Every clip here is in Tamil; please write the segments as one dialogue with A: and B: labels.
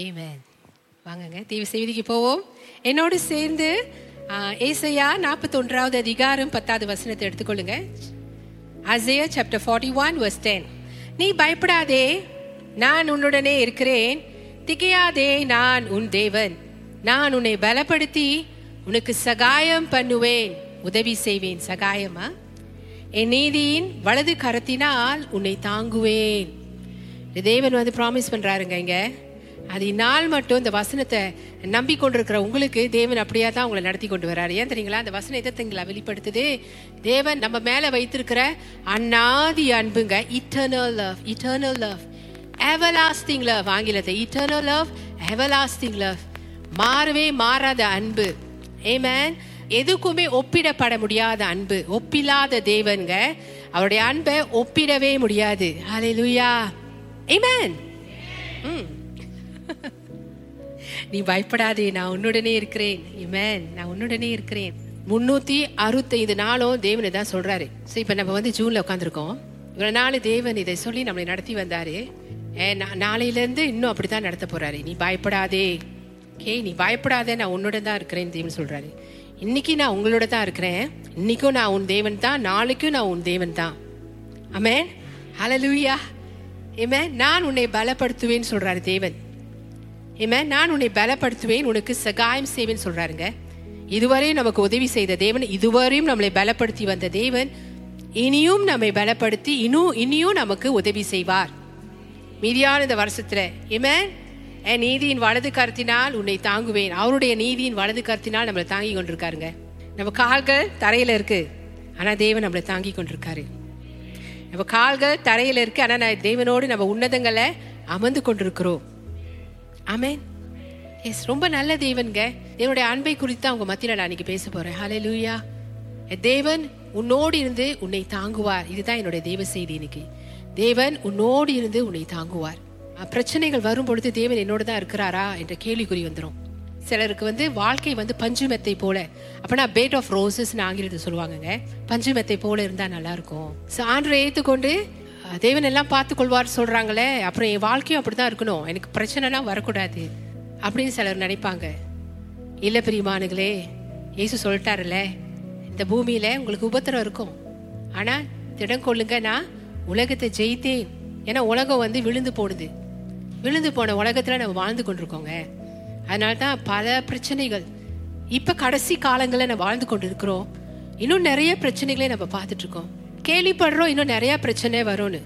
A: ஏமேன் வாங்கங்க தீவு செய்திக்கு போவோம். என்னோடு சேர்ந்து ஏசையா நாற்பத்தொன்றாவது அதிகாரம் பத்தாவது வசனத்தை எடுத்துக்கொள்ளுங்க. Isaiah chapter forty one verse ten நீ பயப்படாதே நான் உன்னுடனே இருக்கிறேன். திகையாதே நான் உன் தேவன். நான் உன்னை பலப்படுத்தி உனக்கு சகாயம் பண்ணுவேன். உதவி செய்வேன் சகாயமா? என் நீதியின் வலது கரத்தினால் உன்னை தாங்குவேன். தேவன் வந்து ப்ராமிஸ் பண்றாருங்க இங்க. அது இந்நாள் மட்டும் இந்த வசனத்தை நம்பிக்கொண்டிருக்கிற உங்களுக்கு தேவன் அப்படியே தான் உங்களை நடத்தி கொண்டு வராரு. ஏன் தெரியுங்களா? அந்த வசனம் எதை தெரியுங்களா? வெளிப்படுத்துது? தேவன் நம்ம மேல வைத்திருக்கிற அநாதி அன்புங்க eternal love eternal love everlasting love ஆங்கிலத்தை இட்டர்னல் லவ் எவர்லாஸ்டிங் லவ் மாறவே மாறாத அன்பு. ஏமேன் எதுக்குமே ஒப்பிடப்பட முடியாத அன்பு ஒப்பில்லாத தேவன்க அவருடைய அன்பை ஒப்பிடவே முடியாது. ஹalleluya ஆமென் ம். நீ பயப்படாதே நான் உன்னுடனே இருக்கிறேன். ஆமென் நான் உன்னுடனே இருக்கிறேன். முன்னூத்தி அறுபத்தைந்து நாளும் தேவனை தான் சொல்றாரு. சரி இப்ப நம்ம வந்து ஜூன்ல உட்காந்துருக்கோம் இவ்வளவு நாள் தேவன் இதை சொல்லி நம்மளை நடத்தி வந்தாரு. ஏ, நாளையில இருந்து இன்னும் அப்படித்தான் நடத்த போறாரு. நீ பயப்படாதே. கே நீ பயப்படாதே நான் உன்னோட தான் இருக்கிறேன் தேவன் சொல்றாரு. இன்னைக்கு நான் உங்களோட தான் இருக்கிறேன். இன்னைக்கும் நான் உன் தேவன் தான். நாளைக்கும் நான் உன் தேவன் தான். அமேன் ஹலலூயா ஏமே நான் உன்னை பலப்படுத்துவேன்னு சொல்றாரு தேவன். ஆமென் நான் உன்னை பலப்படுத்துவேன் உனக்கு சகாயம் செய்வேன் சொல்றாருங்க. இதுவரையும் நமக்கு உதவி செய்த தேவன் இதுவரையும் நம்மளை பலப்படுத்தி வந்த தேவன் இனியும் நம்மை பலப்படுத்தி இன்னும் இனியும் நமக்கு உதவி செய்வார். மீதியான இந்த வருஷத்துல ஆமென் என் நீதியின் வலது கருத்தினால் உன்னை தாங்குவேன். அவருடைய நீதியின் வலது கருத்தினால் நம்மளை தாங்கி கொண்டிருக்காருங்க. நம்ம கால்கள் தரையில இருக்கு. ஆனா தேவன் நம்மளை தாங்கி கொண்டிருக்காரு. நம்ம கால்கள் தரையில இருக்கு. ஆனா நான் தேவனோடு நம்ம உன்னதங்களை அமர்ந்து கொண்டிருக்கிறோம். அமேன் எஸ் ரொம்ப நல்ல தேவன்க என்னுடைய அன்பை குறித்து அவங்க மத்தியில நான் இன்னைக்கு பேச போறேன். லூயா தேவன் உன்னோடு இருந்து உன்னை தாங்குவார். இதுதான் என்னுடைய தேவ செய்தி இன்னைக்கு. தேவன் உன்னோடு இருந்து உன்னை தாங்குவார். பிரச்சனைகள் வரும் பொழுது தேவன் என்னோட தான் இருக்கிறாரா என்ற கேள்விக்குறி வந்துடும் சிலருக்கு வந்து வாழ்க்கை வந்து பஞ்சு மெத்தை போல அப்பனா பேட் ஆஃப் ரோசஸ் ஆங்கிலத்தை சொல்லுவாங்கங்க. பஞ்சு மெத்தை போல இருந்தா நல்லா இருக்கும். சான்று ஏத்துக்கொண்டு தேவன் எல்லாம் பார்த்து கொள்வார் சொல்கிறாங்களே அப்புறம் என் வாழ்க்கையும் அப்படிதான் இருக்கணும். எனக்கு பிரச்சனைலாம் வரக்கூடாது அப்படின்னு சிலர் நினைப்பாங்க. இல்லை பிரியமானுங்களே இயேசு சொல்லிட்டாருல்ல இந்த பூமியில் உங்களுக்கு உபத்திரம் இருக்கும். ஆனால் திடம் கொள்ளுங்க நான் உலகத்தை ஜெயித்தேன். ஏன்னா உலகம் வந்து விழுந்து போடுது. விழுந்து போன உலகத்தில் நம்ம வாழ்ந்து கொண்டிருக்கோங்க. அதனால தான் பல பிரச்சனைகள். இப்போ கடைசி காலங்களில் நம்ம வாழ்ந்து கொண்டு இருக்கிறோம் இன்னும் நிறைய பிரச்சனைகளை நம்ம பார்த்துட்ருக்கோம் கேள்விப்படுறோம் இன்னும் நிறைய பிரச்சனை வரும்னு.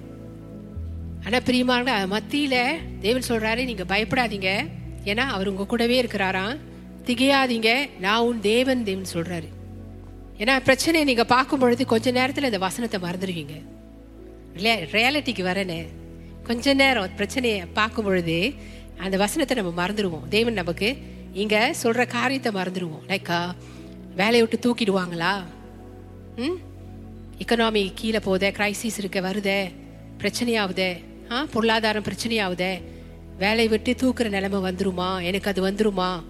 A: ஆனா பிரியமான மத்தியில தேவன் சொல்றாரு நீங்க பயப்படாதீங்க. ஏன்னா அவர் உங்க கூடவே இருக்கிறாராம். திகையாதீங்க நான் உன் தேவன் தேவன் சொல்றாரு. ஏன்னா பிரச்சனையை நீங்க பார்க்கும் பொழுது கொஞ்ச நேரத்துல இந்த வசனத்தை மறந்துடுவீங்க. ரியாலிட்டிக்கு வரனே. கொஞ்ச நேரம் பிரச்சனையை பார்க்கும் பொழுது அந்த வசனத்தை நம்ம மறந்துடுவோம். தேவன் நமக்கு இங்க சொல்ற காரியத்தை மறந்துடுவோம். லைக்கா வேலையை விட்டு தூக்கிடுவாங்களா? ம்? இக்கனாமி கீழே போதே கிரைசிஸ் இருக்க வருதே பிரச்சனையாகுதே ஆ பொருளாதாரம் பிரச்சனையாகுதே வேலையை விட்டு தூக்குற நிலைமை வந்துருமா? எனக்கு அது வந்துருமா?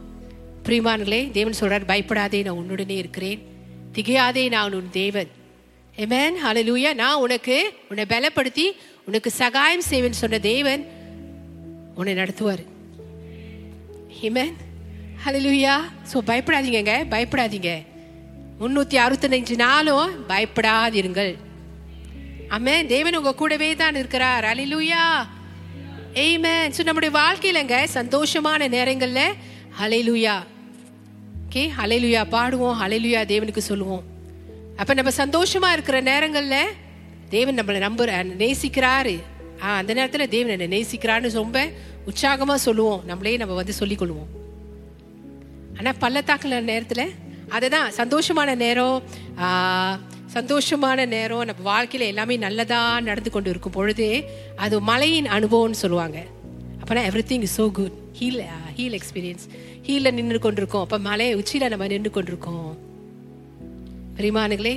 A: பிரிமான்களே தேவன் சொல்றார் பயப்படாதே நான் உன்னுடனே இருக்கிறேன். திகையாதே நான் உன் தேவன். ஏமேன் ஹலலூயா நான் உனக்கு உன்னை பலப்படுத்தி உனக்கு சகாயம் செய்வேன் சொன்ன தேவன் உன்னை நடத்துவார். ஹிமேன் ஹலலூயா ஸோ பயப்படாதீங்கங்க பயப்படாதீங்க. முன்னூத்தி அறுபத்தஞ்சு நாளும் பயப்படாதிருங்கள். ஆமென் தேவன் உங்க கூடவே தான் இருக்கிறார். ஹalleluya ஆமென் ஸோ நம்முடைய வாழ்க்கையிலங்க சந்தோஷமான நேரங்கள்ல அலைலுயா ஓகே அலைலுயா பாடுவோம். அலைலுயா தேவனுக்கு சொல்லுவோம். அப்ப நம்ம சந்தோஷமா இருக்கிற நேரங்கள்ல தேவன் நம்மளை நம்புற நேசிக்கிறாரு. ஆ, அந்த நேரத்தில் தேவன் என்னை நேசிக்கிறான்னு ரொம்ப உற்சாகமாக சொல்லுவோம். நம்மளே நம்ம வந்து சொல்லிக் கொள்வோம் ஆனா பள்ளத்தாக்குல நேரத்தில் அதுதான் சந்தோஷமான நேரம் சந்தோஷமான நேரம் நம்ம வாழ்க்கையில் எல்லாமே நல்லதாக நடந்து கொண்டு இருக்கும் பொழுது அது மலையின் அனுபவம்னு சொல்லுவாங்க. அப்போனா everything is so good hill hill experience ஹீலில் நின்று கொண்டிருக்கோம். அப்போ மலை உச்சியில் நம்ம நின்று கொண்டிருக்கோம். பிரிமானுங்களே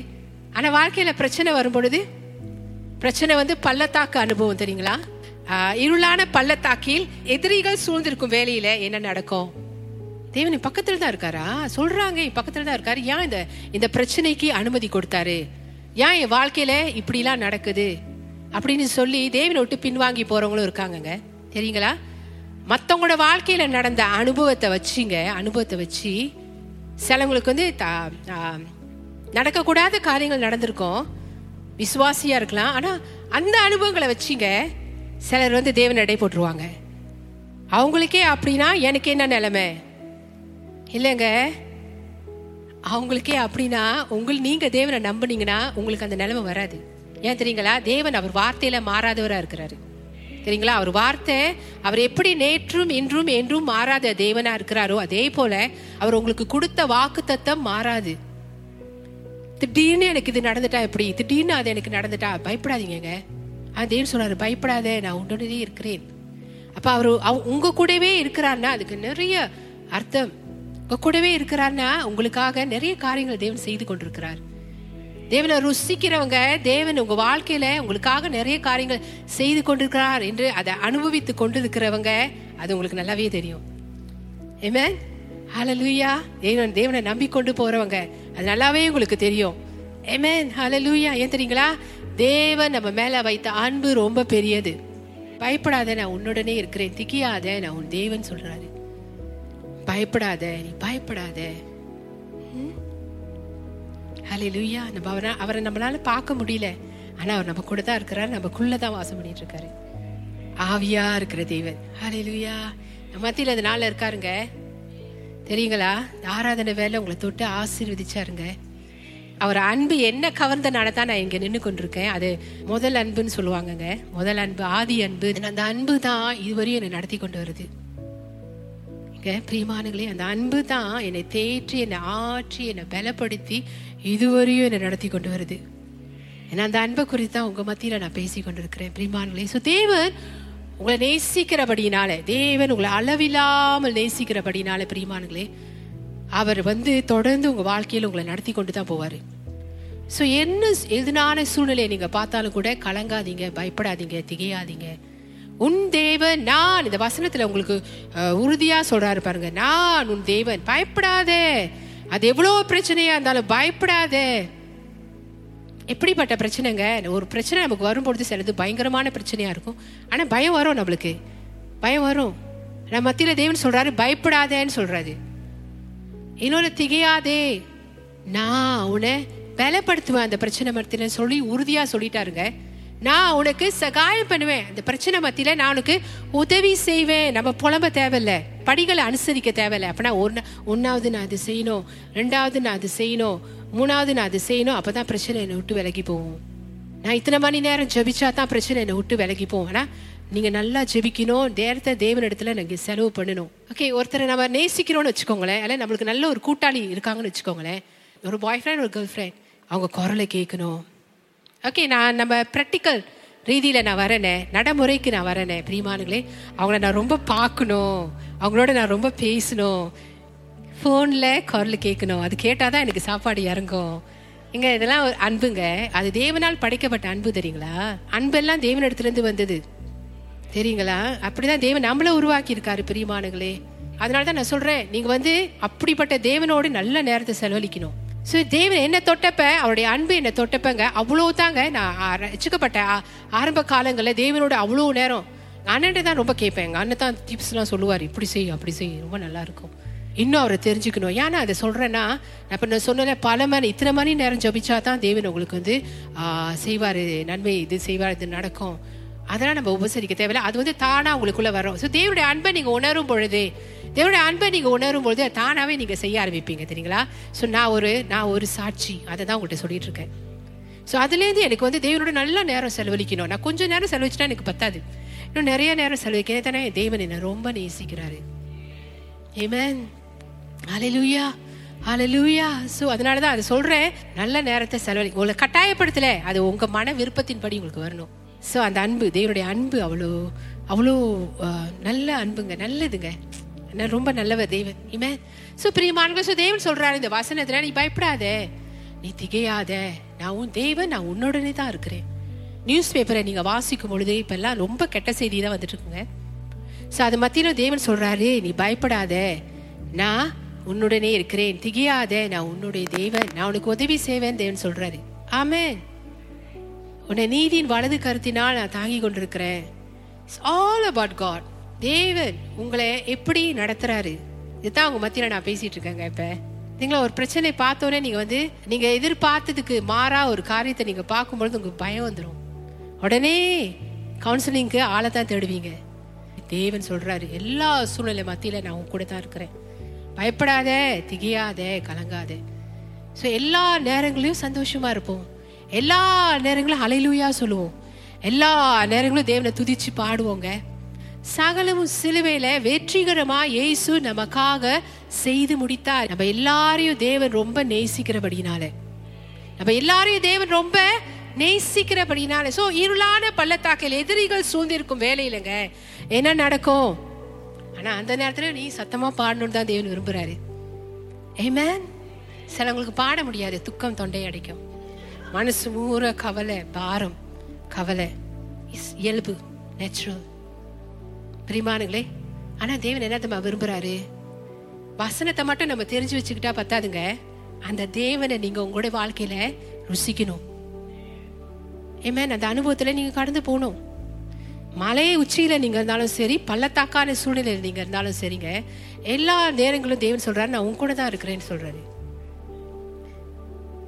A: ஆனால் வாழ்க்கையில் பிரச்சனை வரும் பொழுது பிரச்சனை வந்து பள்ளத்தாக்கு அனுபவம் தெரியுங்களா? இருளான பள்ளத்தாக்கில் எதிரிகள் சூழ்ந்திருக்கும் வேலையில் என்ன நடக்கும்? தேவன் பக்கத்தில் தான் இருக்காரா? சொல்றாங்க பக்கத்தில் தான் இருக்காரு. ஏன் இந்த இந்த பிரச்சனைக்கு அனுமதி கொடுத்தாரு? ஏன் என் வாழ்க்கையில இப்படிலாம் நடக்குது? அப்படின்னு சொல்லி தேவனை விட்டு பின்வாங்கி போறவங்களும் இருக்காங்கங்க. தெரியுங்களா? மற்றவங்களோட வாழ்க்கையில நடந்த அனுபவத்தை வச்சுங்க அனுபவத்தை வச்சு சிலவங்களுக்கு வந்து நடக்கக்கூடாத காரியங்கள் நடந்திருக்கும். விசுவாசியா இருக்கலாம். ஆனா அந்த அனுபவங்களை வச்சுங்க சிலர் வந்து தேவன் எடை போட்டுருவாங்க. அவங்களுக்கே அப்படின்னா எனக்கு என்ன நிலைமை? இல்லைங்க. அவங்களுக்கே அப்படின்னா உங்கள் நீங்க தேவனை நம்பினீங்கன்னா உங்களுக்கு அந்த நிலைமை வராது. ஏன் தெரியுங்களா? தேவன் அவர் வார்த்தையில மாறாதவரா இருக்கிறாரு. தெரியுங்களா? அவர் வார்த்தை அவர் எப்படி நேற்றும் இன்றும் என்றும் மாறாத தேவனா இருக்கிறாரோ அதே போல அவர் உங்களுக்கு கொடுத்த வாக்கு தத்தம் மாறாது. திடீர்னு எனக்கு இது நடந்துட்டா எப்படி? திடீர்னு அது எனக்கு நடந்துட்டா? பயப்படாதீங்க ஆ தேவன் சொல்றாரு பயப்படாத நான் உடனே இருக்கிறேன். அப்ப அவரு உங்க கூடவே இருக்கிறார்னா அதுக்கு நிறைய அர்த்தம். உங்க கூடவே இருக்கிறார்னா உங்களுக்காக நிறைய காரியங்கள் தேவன் செய்து கொண்டிருக்கிறார். தேவனை ருசிக்கிறவங்க தேவன் உங்க வாழ்க்கையில உங்களுக்காக நிறைய காரியங்கள் செய்து கொண்டிருக்கிறார் என்று அதை அனுபவித்து கொண்டிருக்கிறவங்க அது உங்களுக்கு நல்லாவே தெரியும். Amen. ஹலலூயா தேவன் தேவனை நம்பிக்கொண்டு போறவங்க அது நல்லாவே உங்களுக்கு தெரியும். ஏமேன் ஹலலூயா ஏன் தெரியுங்களா? தேவன் நம்ம மேல வைத்த அன்பு ரொம்ப பெரியது. பயப்படாத நான் உன்னுடனே இருக்கிறேன். திக்கியாத நான் உன் தேவன் சொல்றாரு. பயப்படாத நீ பயப்படாத. ஹalleluya நம்ம அவரை அவரை நம்மளால பார்க்க முடியல. ஆனா அவர் நம்ம கூட தான் இருக்கிறார் நமக்குள்ள தான் வாசம் பண்ணிட்டு இருக்காரு. ஆவியா இருக்கிற தேவன். ஹalleluya நம்ம மத்தியில் அந்த நாளில் இருக்காருங்க. தெரியுங்களா? ஆராதனை வேலை உங்களை தொட்டு ஆசீர்வதிச்சாருங்க. அவர் அன்பு என்ன கவர்ந்தனால தான் நான் இங்க நின்று கொண்டிருக்கேன். அது முதல் அன்புன்னு சொல்லுவாங்கங்க. முதல் அன்பு ஆதி அன்பு. அந்த அன்பு தான் இதுவரையும் என்னை நடத்தி கொண்டு வருது. பிரியமானங்களே அந்த அன்பு தான் என்னை தேற்றி என்னை ஆற்றி என்னை பலப்படுத்தி இதுவரையும் என்னை நடத்தி கொண்டு வருது. ஏன்னா அந்த அன்பை குறித்து தான் உங்கள் மத்தியில் நான் பேசி கொண்டிருக்கிறேன். பிரியமானங்களே ஸோ தேவன் உங்களை நேசிக்கிறபடினால தேவன் உங்களை அளவில்லாமல் நேசிக்கிறபடினால பிரியமானங்களே அவர் வந்து தொடர்ந்து உங்கள் வாழ்க்கையில் உங்களை நடத்தி கொண்டு தான் போவார். ஸோ என்ன எதுனான சூழ்நிலையை நீங்கள் பார்த்தாலும் கூட கலங்காதீங்க பயப்படாதீங்க திகையாதீங்க. உன் தேவன் நான். இந்த வசனத்துல உங்களுக்கு உறுதியாக உறுதியா சொல்றாரு பாருங்க. நான் உன் தேவன். பயப்படாதே. அது எவ்வளவு பிரச்சனையா இருந்தாலும் பயப்படாதே. எப்படிப்பட்ட பிரச்சனைங்க? ஒரு பிரச்சனை நமக்கு வரும்பொழுது சிலது பயங்கரமான பிரச்சனையா இருக்கும். ஆனா பயம் வரும் நம்மளுக்கு. பயம் வரும். நம்ம மத்தியில தேவன் சொல்றாரு பயப்படாதேன்னு சொல்றாரு. இன்னொரு திகையாதே. நான் உன்னை பலப்படுத்துவேன். அந்த பிரச்சனை மத்தியில சொல்லி உறுதியா சொல்லிட்டாருங்க. நான் உனக்கு சகாயம் பண்ணுவேன். அந்த பிரச்சனை மத்தியில நான் உனக்கு உதவி செய்வேன். நம்ம புலம்ப தேவையில்ல. படிகளை அனுசரிக்க தேவையில்ல. அப்படின்னா ஒன்று ஒன்றாவது நான் அது செய்யணும். ரெண்டாவது நான் அது செய்யணும். மூணாவது நான் அது செய்யணும். அப்போ தான் பிரச்சனை என்னை விட்டு விலகி போகும். நான் இத்தனை மணி நேரம் ஜெபிச்சா தான் பிரச்சனை என்னை விட்டு விலகி போவோம் ஆனால் நீங்கள் நல்லா ஜெபிக்கணும். நேரத்தை தேவனிடத்தில் நீங்கள் செலவு பண்ணணும். ஓகே ஒருத்தரை நம்ம நேசிக்கிறோன்னு வச்சுக்கோங்களேன். இல்லை நம்மளுக்கு நல்ல ஒரு கூட்டாளி இருக்காங்கன்னு வச்சுக்கோங்களேன். ஒரு பாய் ஃப்ரெண்ட் ஒரு கேர்ள் ஃப்ரெண்ட் அவங்க குரலை கேட்கணும். ஓகே நான் நம்ம ப்ராக்டிக்கல் ரீதியில் நான் வரேனே நடைமுறைக்கு நான் வரேனே பிரியமானுங்களே அவங்கள நான் ரொம்ப பார்க்கணும் அவங்களோட நான் ரொம்ப பேசணும். ஃபோனில் குரல் கேட்கணும். அது கேட்டால் தான் எனக்கு சாப்பாடு இறங்கும். இங்க இதெல்லாம் ஒரு அன்புங்க. அது தேவனால் படைக்கப்பட்ட அன்பு தெரியுங்களா? அன்பெல்லாம் தேவனிடத்துலேருந்து வந்தது. தெரியுங்களா? அப்படிதான் தேவன் நம்மள உருவாக்கி இருக்காரு பிரியமானுங்களே அதனால தான் நான் சொல்றேன் நீங்க வந்து அப்படிப்பட்ட தேவனோடு நல்ல நேரத்தை செலவழிக்கணும். ஸோ தேவன் என்ன தொட்டப்ப அவருடைய அன்பு என்ன தொட்டப்பங்க. அவ்வளோ தாங்க நான் ஆ- ஆரம்ப காலங்களில் தேவனோட அவ்வளோ நேரம். அண்ணன் தான் ரொம்ப கேட்பேன் எங்கள் அண்ணன் தான் டிப்ஸ்லாம் சொல்லுவார். இப்படி செய் அப்படி செய். ரொம்ப நல்லா இருக்கும். இன்னும் அவரை தெரிஞ்சுக்கணும். ஏன்னா அதை சொல்கிறேன்னா இப்போ நான் சொன்னல பல மணி இத்தனை மணி நேரம் ஜபிச்சா தான் தேவன் உங்களுக்கு வந்து செய்வார் நன்மை இது செய்வார் இது நடக்கும். அதெல்லாம் நம்ம உபசரிக்க தேவையில்ல. அது வந்து தானாக உங்களுக்குள்ளே வரும். ஸோ தேவனுடைய அன்பை நீங்கள் உணரும் பொழுது தேவனுடைய அன்பை நீங்கள் உணரும் பொழுது தானாகவே நீங்கள் செய்ய ஆரம்பிப்பீங்க தெரியுங்களா? ஸோ நான் ஒரு நான் ஒரு சாட்சி. அதை தான் உங்கள்கிட்ட சொல்லிட்டு இருக்கேன். ஸோ அதுலேருந்து எனக்கு வந்து தேவனோட நல்ல நேரம் செலவழிக்கணும். நான் கொஞ்சம் நேரம் செலவழிச்சிட்டா எனக்கு பத்தாது. இன்னும் நிறைய நேரம் செலவழிக்கிறேன் தானே தேவன் என்னை ரொம்ப நேசிக்கிறாரு. ஏமேன் அலலூயா ஹalleluya ஸோ அதனால தான் அது சொல்கிறேன் நல்ல நேரத்தை செலவழி உங்களை கட்டாயப்படுத்தலை. அது உங்கள் மன விருப்பத்தின்படி உங்களுக்கு வரணும். ஸோ அந்த அன்பு தேவனுடைய அன்பு அவ்வளோ அவ்வளோ நல்ல அன்புங்க நல்லதுங்க. நான் ரொம்ப நல்லவர் தேவன். இமே ஸோ பிரியமானவங்க சோ தேவன் சொல்கிறாரு இந்த வசனத்தில் நீ பயப்படாத. நீ திகையாத. நான் உன் தேவன் நான் உன்னோடனே தான் இருக்கிறேன். நியூஸ் பேப்பரை நீங்கள் வாசிக்கும் பொழுது இப்போல்லாம் ரொம்ப கெட்ட செய்தி தான் வந்துட்டு இருக்குங்க ஸோ அது மத்தியிலும் தேவன் சொல்கிறாரு நீ பயப்படாத. நான் உன்னுடனே இருக்கிறேன். திகையாத. நான் உன்னுடைய தேவன். நான் உனக்கு உதவி செய்வேன். தேவன் சொல்கிறாரு ஆமேன் உன்னை நீதியின் வலது கருத்தினால் நான் தாங்கி கொண்டிருக்கிறேன். இட்ஸ் ஆல் அபவுட் காட் தேவன் உங்களை எப்படி நடத்துறாரு? இதுதான் உங்க மத்தியில நான் பேசிட்டு இருக்கேங்க இப்ப. நீங்களா ஒரு பிரச்சனை பார்த்தோன்னே நீங்க வந்து நீங்க எதிர்பார்த்ததுக்கு மாறா ஒரு காரியத்தை நீங்க பார்க்கும்பொழுது உங்களுக்கு பயம் வந்துடும் உடனே கவுன்சிலிங்க்கு ஆளை தான் தேடுவீங்க. தேவன் சொல்றாரு எல்லா சூழ்நிலை மத்தியில நான் உங்க கூட தான் இருக்கிறேன். பயப்படாத திகையாத கலங்காத. ஸோ எல்லா நேரங்களையும் சந்தோஷமா இருப்போம். எல்லா நேரங்களும் அலையிலூயா சொல்லுவோம். எல்லா நேரங்களும் தேவனை துதிச்சு பாடுவோங்க. சகலமும் சிலுவையில வெற்றிகரமா இயேசு நமக்காக செய்து முடித்தார். நம்ம எல்லாரையும் தேவன் ரொம்ப நேசிக்கிறபடினால. நம்ம எல்லாரையும் தேவன் ரொம்ப நேசிக்கிறபடினால. சோ இருளான பள்ளத்தாக்கில் எதிரிகள் சூழ்ந்திருக்கும் வேலையிலங்க என்ன நடக்கும்? ஆனா அந்த நேரத்துல நீ சத்தமா பாடணும்னு தான் தேவன் விரும்புறாரு. ஏமேன் சிலவங்களுக்கு பாட முடியாது துக்கம் தொண்டை அடைக்கும். மனசு மூற கவலை பாரம் கவலை இஸ் இயல்பு நேச்சுரல் பிரிமானுங்களே ஆனால் தேவன் என்னத்தம்மா விரும்புகிறாரு வசனத்தை மட்டும் நம்ம தெரிஞ்சு வச்சுக்கிட்டா பத்தாதுங்க. அந்த தேவனை நீங்கள் உங்களுடைய வாழ்க்கையில் ருசிக்கணும். ஏமேன் அந்த அனுபவத்தில் நீங்கள் கடந்து போகணும். மலையை உச்சியில் நீங்கள் இருந்தாலும் சரி பள்ளத்தாக்கான சூழ்நிலையில் நீங்கள் இருந்தாலும் சரிங்க. எல்லா நேரங்களும் தேவன் சொல்கிறாரு நான் உங்க கூட தான் இருக்கிறேன்னு சொல்கிறாரு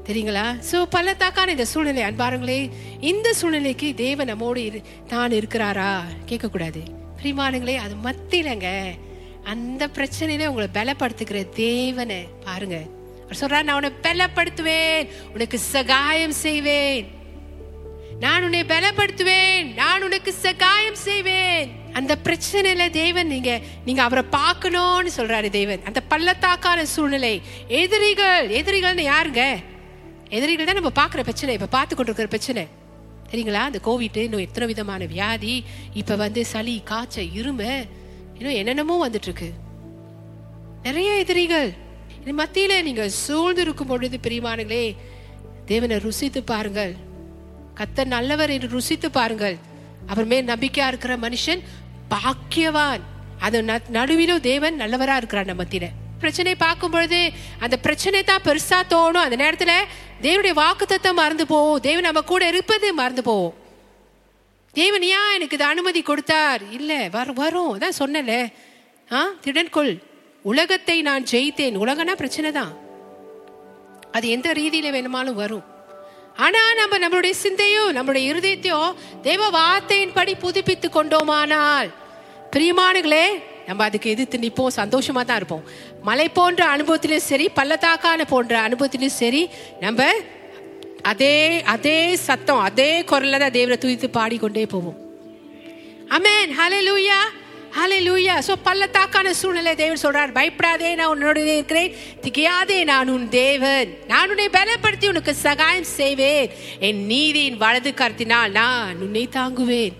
A: தெரியுங்களா? ஸோ பள்ளத்தாக்கான இந்த சூழ்நிலை அன்பாருங்களே இந்த சூழ்நிலைக்கு தேவன் நம்மோடு இரு தான் இருக்கிறாரா? கேட்கக்கூடாது. பிரிமானுங்களே அது மத்தியிலங்க. அந்த பிரச்சனையில உங்களை பலப்படுத்துக்கிற தேவனை பாருங்க. அவர் சொல்றாரு நான் உன்னை பலப்படுத்துவேன். உனக்கு சகாயம் செய்வேன். நான் உன்னை பலப்படுத்துவேன். நான் உனக்கு சகாயம் செய்வேன். அந்த பிரச்சனையில தேவன் நீங்க நீங்க அவரை பார்க்கணும்னு சொல்றாரு தேவன். அந்த பள்ளத்தாக்கான சூழ்நிலை எதிரிகள் எதிரிகள்னு யாருங்க? எதிரிகள் தான் நம்ம பார்க்குற பிரச்சனை இப்போ பார்த்து கொண்டிருக்கிற பிரச்சனை. சரிங்களா அந்த கோவிட் இன்னும் எத்தனை விதமான வியாதி இப்போ வந்து சளி காய்ச்சல் இருமை இன்னும் என்னென்னமோ வந்துட்டுருக்கு. நிறைய எதிரிகள். இது மத்தியில் நீங்கள் சூழ்ந்து இருக்கும் பொழுது பிரிமானங்களே தேவனை ருசித்து பாருங்கள். கத்த நல்லவர் என்று ருசித்து பாருங்கள். அவர் மேல் நம்பிக்கையா இருக்கிற மனுஷன் பாக்கியவான். அது நடுவிலும் தேவன் நல்லவரா இருக்கிறான் நம்ம மத்தியில. பிரச்சனை பார்க்கும் பொழுது அந்த பிரச்சனை தான் பெருசா தோணும். அந்த நேரத்துல தேவனுடைய வாக்குத்தத்தை மறந்து போவோம். தேவன் நம்ம கூட இருப்பது மறந்து போவோம். தேவன் ஏன் எனக்கு இது அனுமதி கொடுத்தார்? இல்ல வர வரும். அதான் சொன்னல ஆ திடன்கொள். உலகத்தை நான் ஜெயித்தேன். உலகனா பிரச்சனை தான். அது எந்த ரீதியில வேணுமாலும் வரும். ஆனா நம்ம நம்மளுடைய சிந்தையும் நம்மளுடைய இருதயத்தையும் தேவ வார்த்தையின்படி புதுப்பித்து கொண்டோமானால் பிரியமானுகளே நம்ம அதுக்கு எதிர்த்து நிற்போம் சந்தோஷமாக தான் இருப்போம். மலை போன்ற அனுபவத்திலையும் சரி பள்ளத்தாக்கான போன்ற அனுபவத்திலையும் சரி நம்ம அதே அதே சத்தம் அதே குரல்ல தான் தேவனை துதித்து பாடிக்கொண்டே போவோம். அமேன் ஹலே லூயா ஹலே லூயா ஸோ பள்ளத்தாக்கான சூழ்நிலை தேவன் சொல்றார் பயப்படாதே நான் உன்னோட இருக்கிறேன். திகையாதே நான் உன் தேவன். நான் உன்னை பலப்படுத்தி உனக்கு சகாயம் செய்வேன். என் நீதியின் வலது கருத்தினால் நான் உன்னை தாங்குவேன்.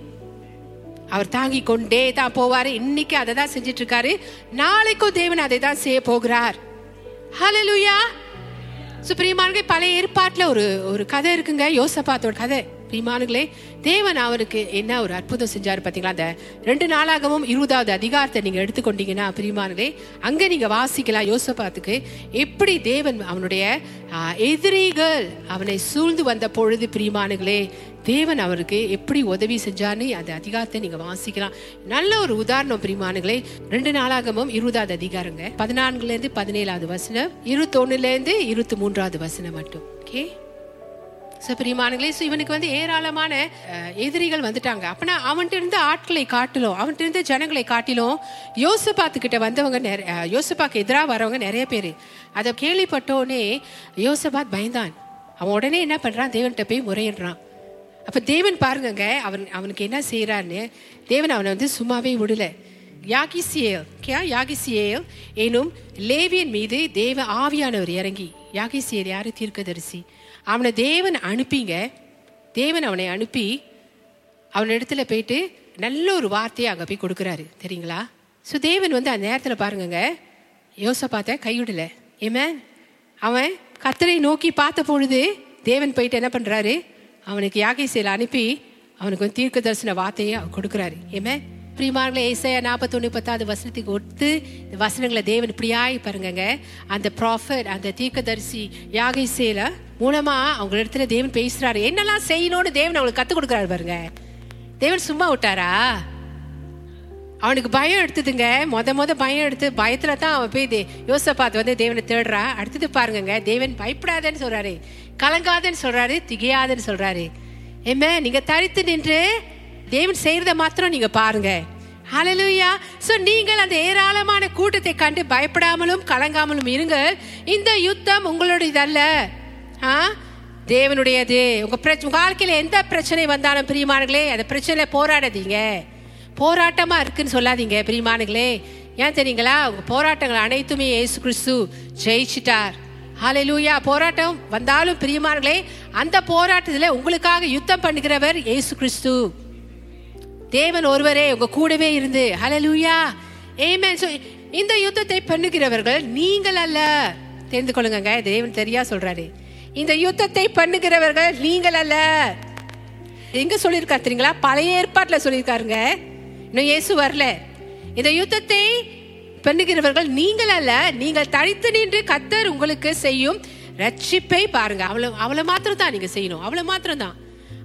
A: அவர் தாங்கி கொண்டே தான் போவார். இன்னைக்கு அதை தான் செஞ்சிட்டு இருக்காரு நாளைக்கும் தேவன் அதை தான் செய்ய போகிறார். ஹலலுயா சுப்ரீமான்கே பழைய ஏற்பாட்டில் ஒரு ஒரு கதை இருக்குங்க. யோசப்பாத்தோட கதை. பிரிமானுங்களே தேவன் அவருக்கு என்ன ஒரு அற்புதம் செஞ்சார் பார்த்தீங்களா அந்த ரெண்டு நாளாகவும் இருபதாவது அதிகாரத்தை நீங்கள் எடுத்துக்கொண்டீங்கன்னா பிரிமானுங்களே அங்கே நீங்கள் வாசிக்கலாம் யோசபாத்துக்கு எப்படி தேவன் அவனுடைய எதிரிகள் அவனை சூழ்ந்து வந்த பொழுது பிரிமானுகளே தேவன் அவருக்கு எப்படி உதவி செஞ்சார்னு அந்த அதிகாரத்தை நீங்க வாசிக்கலாம். நல்ல ஒரு உதாரணம் பிரிமானுகளே ரெண்டு நாளாகமும் இருபதாவது அதிகாரங்க பதினான்குல இருந்து பதினேழாவது வசனம் இருபத்தொன்னுல இருந்து இருபத்தி மூன்றாவது வசனம் மட்டும். ஓகே ஸோ பிரியமானங்களே ஸோ இவனுக்கு வந்து ஏராளமான எதிரிகள் வந்துட்டாங்க. அப்படின்னா அவன்கிட்ட இருந்த ஆட்களை காட்டிலும் அவன்கிட்ட இருந்த ஜனங்களை காட்டிலும் யோசபாத்துக்கிட்ட வந்தவங்க நிறைய யோசபாக்கு எதிராக வரவங்க நிறைய பேர். அதை கேள்விப்பட்டோன்னே யோசபாத் பயந்தான். அவன் உடனே என்ன பண்றான்? தேவன்கிட்ட போய் முறையிடுறான். அப்போ தேவன் பாருங்கங்க அவன் அவனுக்கு என்ன செய்யறான்னு தேவன் அவனை வந்து சும்மாவே விடல. யாகிசியேல் கியா? யாகிசியேல் எனும் லேவியன் மீது தேவ ஆவியானவர் இறங்கி யாகிசியேல் யாரு? தீர்க்கதரிசி. அவனை தேவன் அனுப்பிங்க. தேவன் அவனை அனுப்பி அவன் இடத்துல போயிட்டு நல்ல ஒரு வார்த்தையை அங்கே போய் கொடுக்குறாரு. தெரியுங்களா? ஸோ தேவன் வந்து அந்த நேரத்தில் பாருங்கங்க யோசை பார்த்த கைவிடலை. ஏமே அவன் கத்தரை நோக்கி பார்த்த பொழுது தேவன் போயிட்டு என்ன பண்ணுறாரு அவனுக்கு யாகை செயல் அனுப்பி அவனுக்கு வந்து தீர்க்க தரிசன வார்த்தையை அவர் கொடுக்குறாரு. ஏமே பிரியமானங்களே ஏசாயா நாற்பத்தொன்னு பத்தாவது வசனத்துக்கு ஒத்து இந்த வசனங்களை தேவன் இப்படியாய் பாருங்கங்க. அந்த ப்ராஃபட் அந்த தீர்க்கதரிசி யாகை சேல மூலமா அவங்க இடத்துல தேவன் பேசுறாரு. என்னெல்லாம் செய்யணும்னு தேவன் அவங்களுக்கு கத்து கொடுக்குறாரு பாருங்க. தேவன் சும்மா விட்டாரா? அவனுக்கு பயம் எடுத்ததுங்க. மொத மொத பயம் எடுத்து பயத்துல தான் அவன் போய் தே- பார்த்து வந்து தேவனை தேடுறா. அடுத்தது பாருங்கங்க தேவன் பயப்படாதன்னு சொல்றாரு. கலங்காதன்னு சொல்றாரு திகையாதன்னு சொல்றாரு. ஏமே நீங்க தரித்து நின்று தேவன் செய்யறத மாத்திரம் நீங்க பாருங்க. ஹalleluya சோ நீங்கள் அந்த ஏராளமான கூட்டத்தை கண்டு பயப்படாமலும் கலங்காமலும் இருங்கள் இந்த யுத்தம் உங்களுடையதல்ல. ஆ? தேவனுடையது. உங்க பிரச்சனை வாழ்க்கையில எந்த பிரச்சனை வந்தாலும் பிரியமானங்களே அந்த பிரச்சனையில போராடாதீங்க. போராட்டமா இருக்குன்னு சொல்லாதீங்க பிரியமானங்களே ஏன் தெரியுங்களா? உங்க போராட்டங்கள் அனைத்துமே ஏசு கிறிஸ்து ஜெயிச்சிட்டார். ஹalleluya போராட்டம் வந்தாலும் பிரியமானங்களே அந்த போராட்டத்துல உங்களுக்காக யுத்தம் பண்ணுகிறவர் இயேசு கிறிஸ்து. தேவன் ஒருவரே உங்க கூடவே இருந்து. ஹலலூயா ஏமேன் So, இந்த யுத்தத்தை பண்ணுகிறவர்கள் நீங்கள் அல்ல. தெரிந்து கொள்ளுங்க தேவன் தெரியா சொல்றாரு. இந்த யுத்தத்தை பண்ணுகிறவர்கள் நீங்கள் அல்ல. எங்க சொல்லியிருக்காரு தெரியுங்களா? பழைய ஏற்பாட்டுல சொல்லியிருக்காருங்க. இன்னும் இயேசு வரல. இந்த யுத்தத்தை பண்ணுகிறவர்கள் நீங்கள் அல்ல. நீங்கள் தனித்து நின்று கத்தர் உங்களுக்கு செய்யும் ரட்சிப்பை பாருங்க. அவ்வளவு அவ்வளவு மாத்திரம் தான் நீங்க செய்யணும். அவ்வளவு மாத்திரம் தான்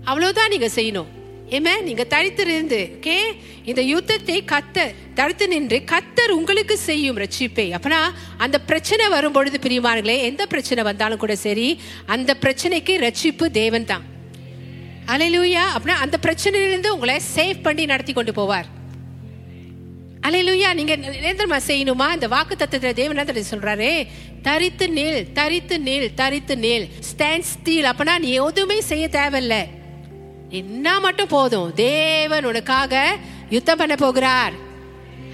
A: அவ்வளவுதான் நீங்க செய்யணும். ஏமே நீங்க தனித்து ஓகே இந்த யுத்தத்தை கத்தர் தடுத்து நின்று கத்தர் உங்களுக்கு செய்யும் ரட்சிப்பை. அப்பனா அந்த பிரச்சனை வரும் பொழுது பிரியமானங்களே எந்த பிரச்சனை வந்தாலும் கூட சரி அந்த பிரச்சனைக்கு ரட்சிப்பு தேவன் தான் அலையிலூயா அப்படின்னா அந்த பிரச்சனையிலிருந்து உங்களை சேவ் பண்ணி நடத்தி கொண்டு போவார். அலையிலூயா நீங்க நிரந்தரமா செய்யணுமா? இந்த வாக்கு தத்துவத்துல தேவன் சொல்றாரு? தரித்து நில் தரித்து நில் தரித்து நில். ஸ்டாண்ட் ஸ்டீல் அப்பனா நீ எதுவுமே செய்ய தேவையில்லை. என்ன மட்டும் போதும். தேவன் உனக்காக யுத்தம் பண்ண போகிறார்.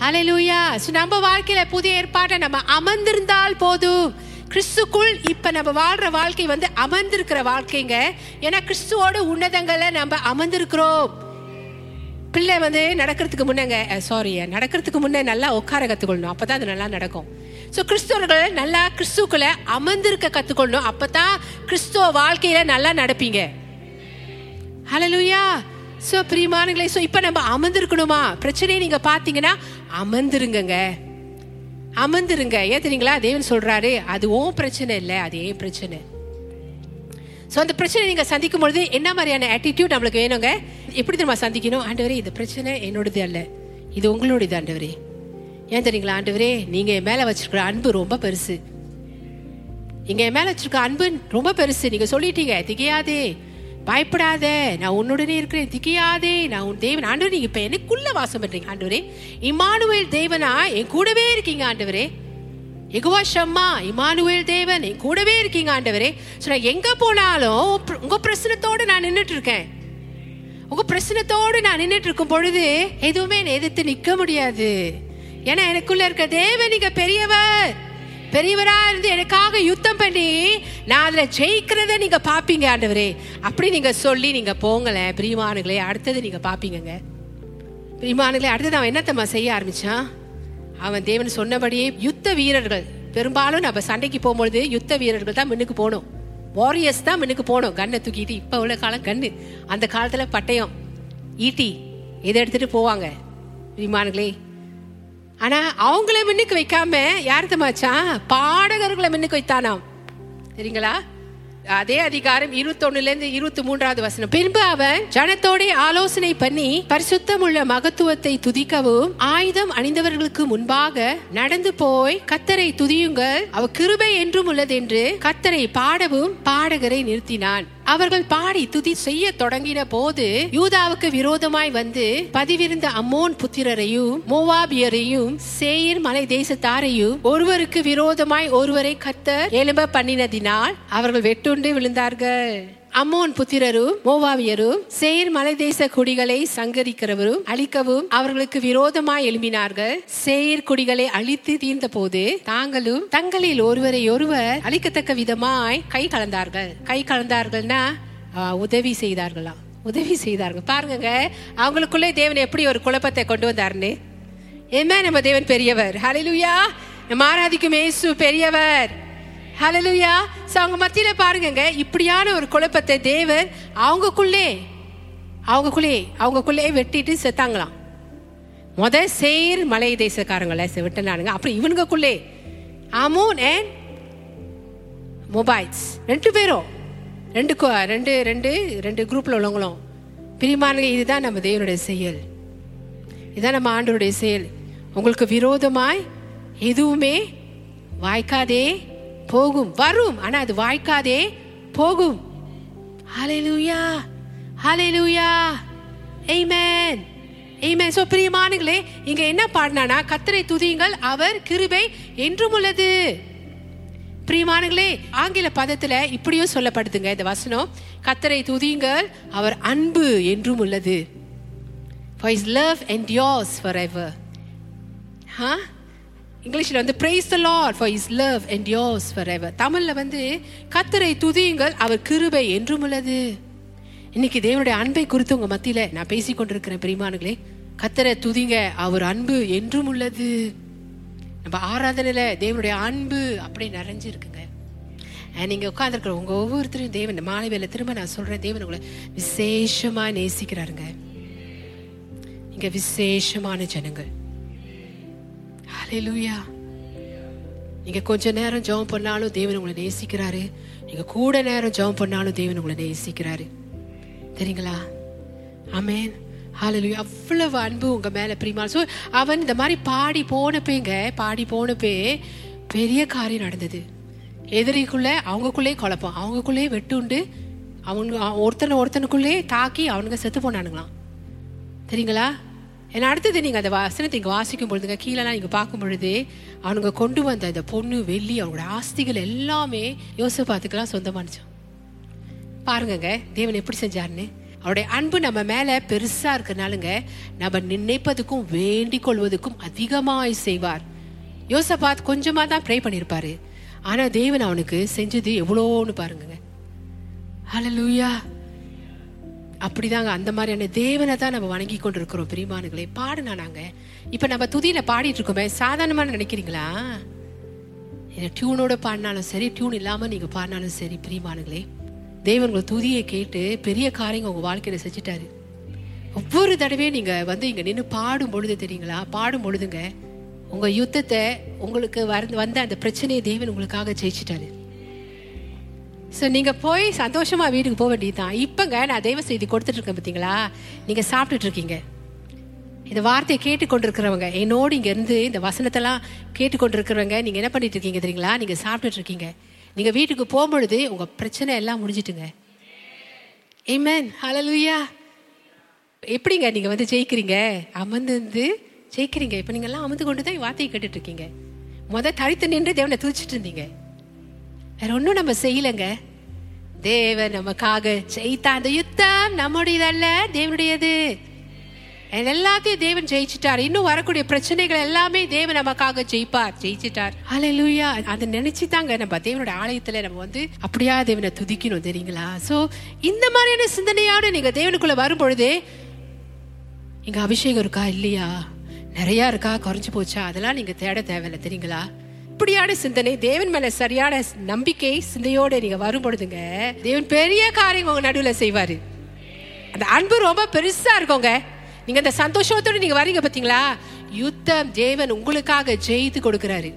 A: அலையிலூயா நம்ம வாழ்க்கையில புதிய ஏற்பாட்டை நம்ம அமர்ந்திருந்தால் போதும். கிறிஸ்துக்குள் இப்ப நம்ம வாழ்ற வாழ்க்கை வந்து அமர்ந்திருக்கிற வாழ்க்கைங்க. ஏன்னா கிறிஸ்துவோட உன்னதங்களை நம்ம அமர்ந்திருக்கிறோம். பிள்ளை வந்து நடக்கிறதுக்கு முன்னங்க சாரி நடக்கிறதுக்கு முன்னே நல்லா உட்கார கத்துக்கொள்ளணும். அப்பதான் அது நல்லா நடக்கும். ஸோ கிறிஸ்துவர்கள் நல்லா கிறிஸ்துக்குள்ள அமர்ந்திருக்க கத்துக்கொள்ளணும். அப்பதான் கிறிஸ்துவ வாழ்க்கையில நல்லா நடப்பீங்க. ஹலலுயா சோ பிரியமானங்களே சோ இப்போ நம்ம அமர்ந்திருக்கணுமா? பிரச்சனையை நீங்க பாத்தீங்கன்னா அமர்ந்துருங்கங்க. அமர்ந்துருங்க. ஏன் தெரியுங்களா தேவன் சொல்றாரு அது ஓன் பிரச்சனை இல்லை அது ஏன் பிரச்சனை. ஸோ அந்த பிரச்சனை நீங்க சந்திக்கும் பொழுது என்ன மாதிரியான ஆட்டிடியூட் நம்மளுக்கு வேணுங்க? எப்படி தெரியுமா சந்திக்கணும்? ஆண்டவரே இந்த பிரச்சனை என்னோடது அல்ல. இது உங்களோடது ஆண்டவரே. ஏன் தெரியுங்களா ஆண்டவரே? நீங்க என் மேல வச்சிருக்கிற அன்பு ரொம்ப பெருசு. இங்க என் மேல வச்சிருக்க அன்பு ரொம்ப பெருசு. நீங்க சொல்லிட்டீங்க திகையாதே. பயப்படாத நான் உன்னுடனே இருக்கிறேன் திகையாதே நான் உன் தேவன். ஆண்டவரே நீங்க இப்ப எனக்குள்ள வாசம் பண்றீங்க ஆண்டவரே. இமானுவேல் தேவனா என் கூடவே இருக்கீங்க ஆண்டவரே. எகுவா ஷம்மா இமானுவேல் தேவன் என் கூடவே இருக்கீங்க ஆண்டவரே. So, நான் எங்க போனாலும் உங்க- உங்க பிரச்சனத்தோட நான் நின்றுட்டு இருக்கேன் உங்க பிரச்சனத்தோடு நான் நின்றுட்டு இருக்கும் பொழுது எதுவுமே எதிர்த்து நிற்க முடியாது. ஏன்னா எனக்குள்ள இருக்க தேவன் நீங்க பெரியவர். பெரியவரா இருந்து எனக்காக யுத்தம் பண்ணி நான் அதுல ஜெயிக்கிறத நீங்க பாப்பீங்க ஆண்டவரே. அப்படி நீங்க சொல்லி நீங்க போங்களேன். பிரியமானுங்களே அடுத்தது நீங்க பாப்பீங்கங்க. பிரியமானுங்களே அடுத்தது அவன் என்னத்தம்மா செய்ய ஆரம்பிச்சான்? அவன் தேவன் சொன்னபடியே யுத்த வீரர்கள். பெரும்பாலும் நம்ம சண்டைக்கு போகும்பொழுது யுத்த வீரர்கள் தான் முன்னுக்கு போகணும். வாரியர்ஸ் தான் முன்னுக்கு போகணும். கண்ணை தூக்கிட்டு இப்ப உள்ள காலம் கண்ணு. அந்த காலத்துல பட்டயம். ஈட்டி இதை எடுத்துட்டு போவாங்க? விமானங்களே ஆனா அவங்கள மின்னுக்கு வைக்காம யார் தமாச்சான் பாடகர்களை மின்னுக்கு வைத்தானாம். சரிங்களா அதே அதிகாரம் இருபத்தொன்னுல இருந்து இருபத்தி மூன்றாவது வசனம். பின்பு அவன் ஜனத்தோட ஆலோசனை பண்ணி பரிசுத்தமுள்ள மகத்துவத்தை துதிக்கவும் ஆயுதம் அணிந்தவர்களுக்கு முன்பாக நடந்து போய் கத்தரை துதியுங்கள். அவ கிருபை என்றும் உள்ளதென்று கத்தரை பாடவும் பாடகரை நிறுத்தினான். அவர்கள் பாடி துதி செய்ய தொடங்கின போது யூதாவுக்கு விரோதமாய் வந்து பதிவிருந்த அம்மோன் புத்திரரையும் மோவாபியரையும் சேயர் மலை தேசத்தாரையும் ஒருவருக்கு விரோதமாய் ஒருவரை கத்தர் எலும்ப பண்ணினதினால் அவர்கள் வெட்டுண்டு விழுந்தார்கள். அம்மோன் புத்திரரும் மோவாவியரும் சேர் மலை தேச குடிகளை சங்கரிக்கிறவரும் அழிக்கவும் அவர்களுக்கு விரோதமாய் எழுப்பினார்கள் சேர் குடிகளை அழித்து தீர்ந்த போது தாங்களும் தங்களில் ஒருவரை ஒருவர் அழிக்கத்தக்க விதமாய் கை கலந்தார்கள். கை கலந்தார்கள்னா ஆ, உதவி செய்தார்களாம் உதவி செய்தார்கள். பாருங்க அவங்களுக்குள்ளே தேவன் எப்படி ஒரு குழப்பத்தை கொண்டு வந்தாருன்னு என்ன நம்ம தேவன் பெரியவர். ஹலிலுயா நம்ம ஆராதிக்கும் ஏசு பெரியவர். ஹலலுயா சோ அவங்க மத்தியில பாருங்கங்க இப்படியான ஒரு குழப்பத்தை தேவர் அவங்கக்குள்ளே அவங்கக்குள்ளே அவங்கக்குள்ளே வெட்டிட்டு செத்தாங்களாம். முத சேர் மலை தேசக்காரங்களை விட்டுனானுங்க அப்புறம் இவனுக்குள்ளே அமோன் அண்ட் மொபைல்ஸ் ரெண்டு பேரும். ரெண்டு ரெண்டு ரெண்டு ரெண்டு குரூப்ல உள்ளவங்களும். பிரிமானுங்க இதுதான் நம்ம தேவனுடைய செயல். இதுதான் நம்ம ஆண்டவருடைய செயல். உங்களுக்கு விரோதமாய் எதுவுமே வாய்க்காதே. போகும் வரும். ஆனா அது வாய்க்காதே போகும். ஹalleluya ஹalleluya ஆமென் ஆமென் சோ பிரியமானங்களே இங்க என்ன பாடினானா கத்தரை துதியுங்கள் அவர் கிருபை என்றும் உள்ளது. பிரியமானங்களே ஆங்கில பதத்துல இப்படியும் சொல்லப்படுதுங்க இந்த வசனம். கத்தரை துதியுங்கள் அவர் அன்பு என்றும் உள்ளது. For his love endures forever. Huh? இங்கிலீஷில் வந்து praise the Lord for is love and yours forever தமிழில் வந்து கத்தரை துதியுங்கள் அவர் கிருபை என்றும் உள்ளது. இன்னைக்கு தேவனுடைய அன்பை குறித்து உங்கள் மத்தியில் நான் பேசிக்கொண்டிருக்கிறேன் கொண்டிருக்கிறேன் கத்தரை துதிங்க அவர் அன்பு என்றும் உள்ளது. நம்ம ஆராதனையில் தேவனுடைய அன்பு அப்படி நிறைஞ்சிருக்குங்க. நீங்கள் நீங்க உங்கள் உங்க ஒவ்வொருத்தரையும் தேவன் இந்த மாலை வேலை திரும்ப நான் சொல்கிறேன் தேவன் உங்களை விசேஷமாக நேசிக்கிறாருங்க. இங்கே விசேஷமான ஜனங்கள். ஹலெலுயா நீங்கள் கொஞ்ச நேரம் ஜெபம் பண்ணாலும் தேவன் உங்களை நேசிக்கிறாரு. நீங்கள் கூட நேரம் ஜெபம் பண்ணாலும் தேவன் உங்களை நேசிக்கிறாரு. தெரியுங்களா? ஆமென் ஹாலலுயா அவ்வளவு அன்பு உங்கள் மேலே பிரிமா ஸோ அவன் இந்த மாதிரி பாடி போனப்பேங்க பாடி போனப்பே பெரிய காரியம் நடந்தது. எதிரிக்குள்ளே அவங்கக்குள்ளே குழப்பம். அவங்கக்குள்ளே வெட்டுண்டு அவங்க ஒருத்தனை ஒருத்தனுக்குள்ளே தாக்கி அவனுங்க செத்து போனானுங்களாம். தெரியுங்களா? ஏன்னா அடுத்தது நீங்கள் அந்த வசனத்தை இங்கே வாசிக்கும் பொழுதுங்க கீழெல்லாம் நீங்கள் பார்க்கும் பொழுது அவனுங்க கொண்டு வந்த அந்த பொண்ணு வெள்ளி அவங்களோட ஆஸ்திகள் எல்லாமே யோசபாத்துக்கெல்லாம் சொந்தமானுச்சோம். பாருங்கங்க தேவன் எப்படி செஞ்சாருன்னு. அவருடைய அன்பு நம்ம மேலே பெருசாக இருக்கிறனாலுங்க நம்ம நினைப்பதுக்கும் வேண்டிக் கொள்வதுக்கும் அதிகமாய் செய்வார். யோசபாத் கொஞ்சமாக தான் ப்ரே பண்ணியிருப்பாரு ஆனால் தேவன் அவனுக்கு செஞ்சது எவ்வளோன்னு பாருங்க ஹலோ லூயா அப்படிதாங்க. அந்த மாதிரியான தேவனை தான் நம்ம வணங்கி கொண்டிருக்கிறோம் பிரிமானுகளே பாடுனா நாங்க. இப்ப நம்ம துதியில பாடிட்டு இருக்கோமே. சாதாரணமா நினைக்கிறீங்களா? என்ன டியூனோட பாடினாலும் சரி டியூன் இல்லாம நீங்க பாடினாலும் சரி பிரிமானுகளே தேவன் உங்களை துதியை கேட்டு பெரிய காரியங்க உங்க வாழ்க்கையில செஞ்சுட்டாரு. ஒவ்வொரு தடவையும் நீங்க வந்து இங்க நின்று பாடும் பொழுது தெரியுங்களா? பாடும் பொழுதுங்க உங்க யுத்தத்தை உங்களுக்கு வந்த அந்த பிரச்சனையை தேவன் உங்களுக்காக ஜெயிச்சிட்டாரு. ஸோ நீங்கள் போய் சந்தோஷமாக வீட்டுக்கு போக வேண்டியதுதான். இப்போங்க நான் தெய்வ செய்தி கொடுத்துட்டு இருக்கேன் பார்த்தீங்களா நீங்கள் சாப்பிட்டுட்டு இருக்கீங்க இந்த வார்த்தையை கேட்டுக்கொண்டிருக்கிறவங்க என்னோடு இங்கேருந்து இந்த வசனத்தெல்லாம் கேட்டுக்கொண்டிருக்கிறவங்க நீங்கள் என்ன பண்ணிட்டு இருக்கீங்க தெரியுங்களா? நீங்கள் சாப்பிட்டுட்டு இருக்கீங்க வீட்டுக்கு போகும்பொழுது உங்கள் பிரச்சனை எல்லாம் முடிஞ்சிட்டுங்க. ஏமேன் ஹலலுயா எப்படிங்க நீங்கள் வந்து ஜெயிக்கிறீங்க? அமர்ந்து வந்து ஜெயிக்கிறீங்க. இப்போ நீங்கள்லாம் அமர்ந்து கொண்டு தான் வார்த்தையை கேட்டுட்டு இருக்கீங்க முத தனித்து நின்று தேவனை துதிச்சிட்டு இருந்தீங்க வேற ஒன்றும் நம்ம செய்யலைங்க. தேவன் நமக்காக ஜெயித்தான் அந்த யுத்தம் நம்முடையதல்ல தேவனுடையது. எல்லாத்தையும் தேவன் ஜெயிச்சிட்டார். இன்னும் வரக்கூடிய பிரச்சனைகள் எல்லாமே தேவன் நமக்காக ஜெயிப்பார் ஜெயிச்சிட்டார். ஹalleluya அதை நினைச்சு தாங்க நம்ம தேவனுடைய ஆலயத்துல நம்ம வந்து அப்படியா தேவனை துதிக்கணும் தெரியுங்களா? சோ இந்த மாதிரியான சிந்தனையோட நீங்க தேவனுக்குள்ள வரும் பொழுது இங்க அபிஷேகம் இருக்கா இல்லையா? நிறைய இருக்கா? குறைஞ்சு போச்சா? அதெல்லாம் நீங்க தேட தேவையில்லை தெரியுங்களா? இப்படியான சிந்தனை தேவன் மேல சரியான நம்பிக்கை சிந்தையோட நீங்க வரும் பொழுதுங்க தேவன் பெரிய காரியம் உங்க நடுவில் செய்வாரு. அந்த அன்பு ரொம்ப பெருசா இருக்குங்க. நீங்க அந்த சந்தோஷத்தோட நீங்க வரீங்க பாத்தீங்களா? யுத்தம் தேவன் உங்களுக்காக ஜெயித்து கொடுக்கிறாரு.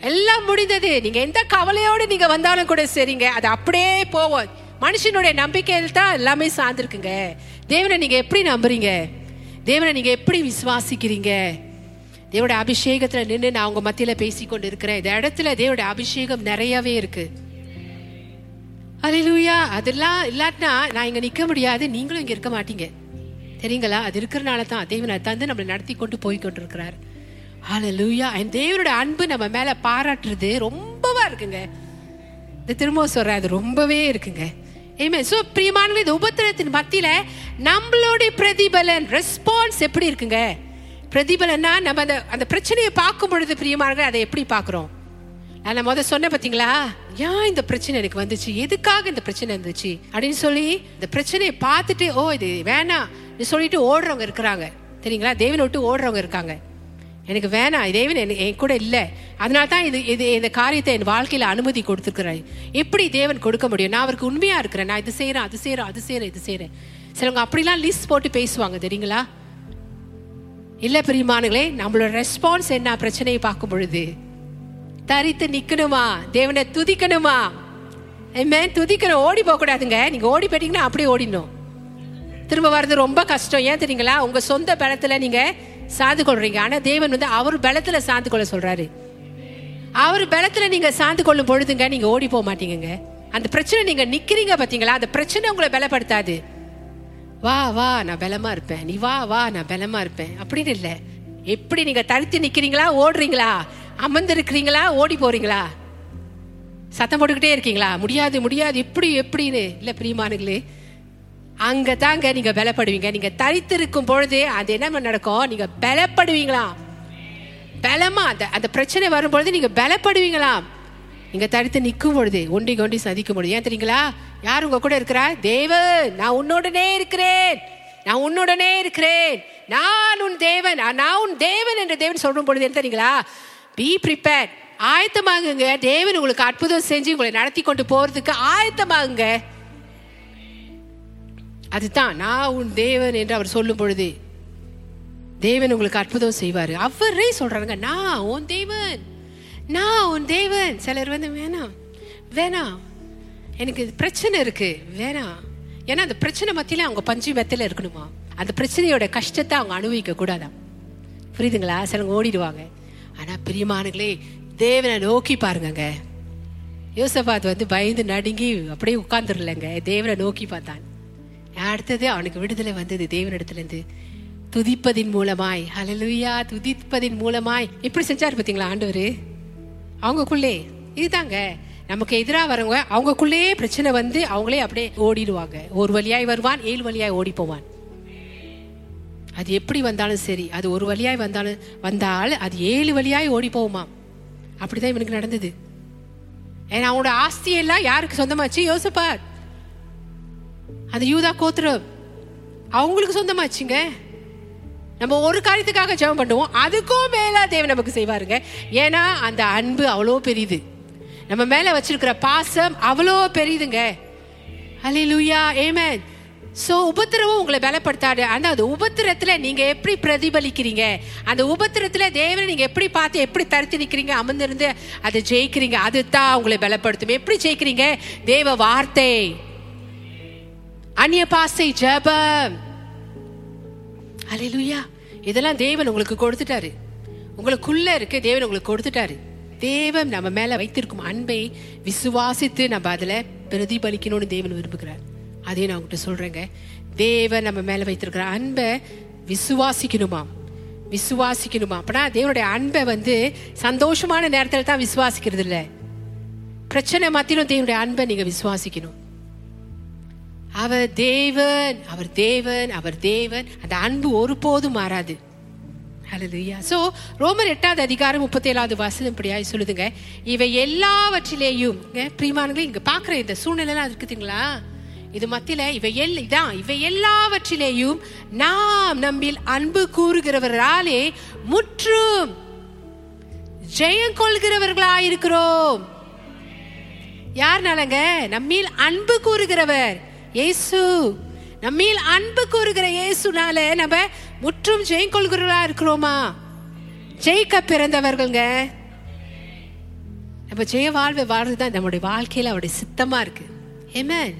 A: எல்லாம் முடிந்தது. நீங்க எந்த கவலையோடு நீங்க வந்தாலும் கூட சரிங்க. அது அப்படியே போவோம் மனுஷனுடைய நம்பிக்கையில் தான் எல்லாமே சார்ந்திருக்குங்க. தேவனை நீங்க எப்படி நம்புறீங்க? தேவனை நீங்க எப்படி விசுவாசிக்கிறீங்க? தேவனுடைய அபிஷேகத்துல நின்று நான் உங்க மத்தியில பேசிக்கொண்டு இருக்கிறேன் இந்த இடத்துல தேவனுடைய அபிஷேகம் நிறையவே இருக்கு. அலையிலூயா அதெல்லாம் இல்லாட்டினா நான் இங்க நிக்க முடியாது. நீங்களும் இங்க இருக்க மாட்டீங்க. தெரியுங்களா? அது இருக்கிறனால தான் தேவனை தந்து நம்மளை நடத்தி கொண்டு போய் கொண்டிருக்கிறார் ஹalleluya. என் தேவனோட அன்பு நம்ம மேல பாராட்டுறது ரொம்பவா இருக்குங்க. இந்த திரும்ப சொல்ற அது ரொம்பவே இருக்குங்க. ஏமே சோ பிரியமானவர்களே இந்த உபத்திரத்தின் மத்தியில நம்மளுடைய பிரதிபலன் ரெஸ்பான்ஸ் எப்படி இருக்குங்க? பிரதிபலன்னா நம்ம அந்த அந்த பிரச்சனையை பார்க்கும் பொழுது பிரியமார்கள் அதை எப்படி பார்க்குறோம்? நான் முத சொன்ன பார்த்தீங்களா ஏன் இந்த பிரச்சனை எனக்கு வந்துச்சு? எதுக்காக இந்த பிரச்சனை இருந்துச்சு அப்படின்னு சொல்லி இந்த பிரச்சனையை பார்த்துட்டு ஓ இது வேணாம். இது சொல்லிட்டு ஓடுறவங்க இருக்கிறாங்க. தெரியுங்களா? தேவனை விட்டு ஓடுறவங்க இருக்காங்க. எனக்கு வேணாம். தேவன் எனக்கு- என் கூட இல்லை. அதனால தான் இது இது இந்த காரியத்தை என் வாழ்க்கையில் அனுமதி கொடுத்துருக்கிறாரு எப்படி தேவன் கொடுக்க முடியும்? நான் அவருக்கு உண்மையாக இருக்கிறேன். நான் இது செய்கிறேன் அது செய்கிறேன் அது செய்கிறேன் இது செய்கிறேன் சிலவங்க அப்படிலாம் லிஸ்ட் போட்டு பேசுவாங்க தெரியுங்களா? இல்ல பிரியமானுங்களே நம்மளோட ரெஸ்பான்ஸ் என்ன? பிரச்சனையை பார்க்கும் பொழுது தரித்து நிக்கணுமா? தேவனை துதிக்கணுமா? Amen. துதிக்கணும் ஓடி போக கூடாதுங்க நீங்க ஓடி போயிட்டீங்கன்னா அப்படியே ஓடிடணும். திரும்ப வர்றது ரொம்ப கஷ்டம். ஏன் தெரியுங்களா? உங்க சொந்த பலத்துல நீங்க சாந்து கொள்றீங்க. ஆனா தேவன் வந்து அவர் பலத்துல சாந்து கொள்ள சொல்றாரு. அவர் பலத்துல நீங்க சாந்து கொள்ளும் பொழுதுங்க நீங்க ஓடி போக மாட்டீங்க அந்த பிரச்சனை நீங்க நிக்கிறீங்க பாத்தீங்களா? அந்த பிரச்சனை உங்களை பலப்படுத்தாது. வா வா நான் பலமா இருப்பேன். நீ வா வா நான் பலமா இருப்பேன். அப்படின்னு இல்ல. எப்படி நீங்க தடுத்து நிக்கிறீங்களா? ஓடுறீங்களா? அமர்ந்து இருக்கிறீங்களா ஓடி போறீங்களா? சத்தம் போட்டுக்கிட்டே இருக்கீங்களா? முடியாது முடியாது. எப்படி எப்படின்னு. இல்ல பிரியமானுங்களே. அங்க தாங்க நீங்க பலப்படுவீங்க. நீங்க தரித்திருக்கும் பொழுது அது என்ன நடக்கும்? நீங்க பலப்படுவீங்களா பலமா அந்த அந்த பிரச்சனை வரும்பொழுது நீங்க பலப்படுவீங்களாம். இங்கே தடுத்து நிற்கும் பொழுது ஒண்டி கொண்டி சந்திக்கும் பொழுது ஏன் தெரியுங்களா? யார் உங்கள் கூட இருக்கிறா? தேவன். நான் உன்னோடனே இருக்கிறேன். நான் உன்னுடனே இருக்கிறேன். நான் உன் தேவன். நான் உன் தேவன் என்று தேவன் சொல்லும் பொழுது என்ன தெரியுங்களா? பி ப்ரிப்பேர் ஆயத்தமாகுங்க. தேவன் உங்களுக்கு அற்புதம் செஞ்சு உங்களை நடத்தி கொண்டு போகிறதுக்கு ஆயத்தமாகுங்க. அதுதான் நான் உன் தேவன் என்று அவர் சொல்லும் பொழுது தேவன் உங்களுக்கு அற்புதம் செய்வார். அவரே சொல்கிறாருங்க நான் உன் தேவன். நான் உன் தேவன். சிலர் வந்து வேணாம் வேணாம் எனக்கு இது பிரச்சனை இருக்கு. வேணாம் ஏன்னா அந்த பிரச்சனை மத்தியில அவங்க பஞ்சு மெத்தில இருக்கணுமா? அந்த பிரச்சனையோட கஷ்டத்தை அவங்க அனுபவிக்க கூடாதாம். புரியுதுங்களா? சிலவங்க ஓடிடுவாங்க. ஆனா பிரியமானுங்களே தேவனை நோக்கி பாருங்கங்க. யோசபாத் வந்து பயந்து நடுங்கி அப்படியே உட்கார்ந்துடலங்க. தேவனை நோக்கி பார்த்தான். அடுத்தது அவனுக்கு விடுதலை வந்தது தேவனிடத்துலேருந்து. துதிப்பதின் மூலமாய். அலலுயா துதிப்பதின் மூலமாய். இப்படி செஞ்சாரு பார்த்தீங்களா ஆண்டவர்? அவங்கக்குள்ளே இதுதாங்க. நமக்கு எதிராக வரவங்க அவங்கக்குள்ளே பிரச்சனை வந்து அவங்களே அப்படியே ஓடிடுவாங்க. ஒரு வழியாய் வருவான் ஏழு வழியாய் ஓடி போவான். அது எப்படி வந்தாலும் சரி. அது ஒரு வழியாய் வந்தாலும் வந்தால் அது ஏழு வழியாய் ஓடி போகுமாம். அப்படிதான் இவனுக்கு நடந்தது. ஏன்னா அவனோட ஆஸ்தி எல்லாம் யாருக்கு சொந்தமாச்சு? யோசிப்பார். அந்த யூதா கோத்திரம். அவங்களுக்கு சொந்தமாச்சுங்க. நம்ம ஒரு காரியத்துக்காக ஜெபம் பண்ணுவோம் அதுக்கும் மேல தேவன் நமக்கு செய்வாருங்க. ஏன்னா அந்த அன்பு அவ்வளோ பெரியது நம்ம மேல வச்சிருக்கிற பாசம் அவ்வளோ பெரியதுங்க ஹalleluya ஆமென் ஸோ உபத்திரவம் உங்களை பலப்படுத்தாது. ஆனால் அந்த உபத்திரத்தில் நீங்கள் எப்படி பிரதிபலிக்கிறீங்க? அந்த உபத்திரத்தில் தேவனை நீங்கள் எப்படி பார்த்து எப்படி தரித்து நிற்கிறீங்க அமர்ந்திருந்து அதை ஜெயிக்கிறீங்க. அது தான் உங்களை பலப்படுத்தும். எப்படி ஜெயிக்கிறீங்க? தேவ வார்த்தை. அந்நிய பாசை ஜெபம். ஹalleluya இதெல்லாம் தேவன் உங்களுக்கு கொடுத்துட்டாரு. உங்களுக்குள்ள இருக்க தேவன் உங்களுக்கு கொடுத்துட்டாரு. தேவன் நம்ம மேல வைத்திருக்கும் அன்பை விசுவாசித்து நம்ம அதுல பிரதிபலிக்கணும்னு தேவன் விரும்புகிறார். அதையும் நான் உங்ககிட்ட சொல்றேங்க. தேவன் நம்ம மேல வைத்திருக்கிற அன்பை விசுவாசிக்கணுமா விசுவாசிக்கணுமா அப்படின்னா தேவனுடைய அன்பை வந்து சந்தோஷமான நேரத்தில் தான் விசுவாசிக்கிறது இல்லை பிரச்சனை மத்தியிலும் தேவனுடைய அன்பை நீங்க விசுவாசிக்கணும். அவர் தேவன் அவர் தேவன் அவர் தேவன். அந்த அன்பு ஒருபோதும் மாறாது. ஹalleluya சோ ரோமர் எட்டாவது அதிகாரம் முப்பத்தேழாவது வசனம் இப்படியாய் சொல்லுதுங்க. இவை எல்லாவற்றிலேயும் பிரிமானங்களும் இங்க பாக்குற இந்த சூழ்நிலை இருக்குதுங்களா இது மத்தியில இவை எல் இதான் இவை எல்லாவற்றிலேயும் நாம் நம்மில் அன்பு கூறுகிறவராலே முற்றும் ஜெயம் கொள்கிறவர்களாயிருக்கிறோம். யார்னாலங்க? நம்மில் அன்பு கூறுகிறவர். இயேசு நம்மில் அன்பு கூறுகிற இயேசுனால நம்ம முற்றும் ஜெயம் கொள்கிறவர்களா இருக்கிறோமா? ஜெயிக்க பிறந்தவர்கள்ங்க. நம்ம ஜெய வாழ்வை வாழ்றதுதான் நம்முடைய வாழ்க்கையில அவருடைய சித்தமா இருக்கு. ஏமேன்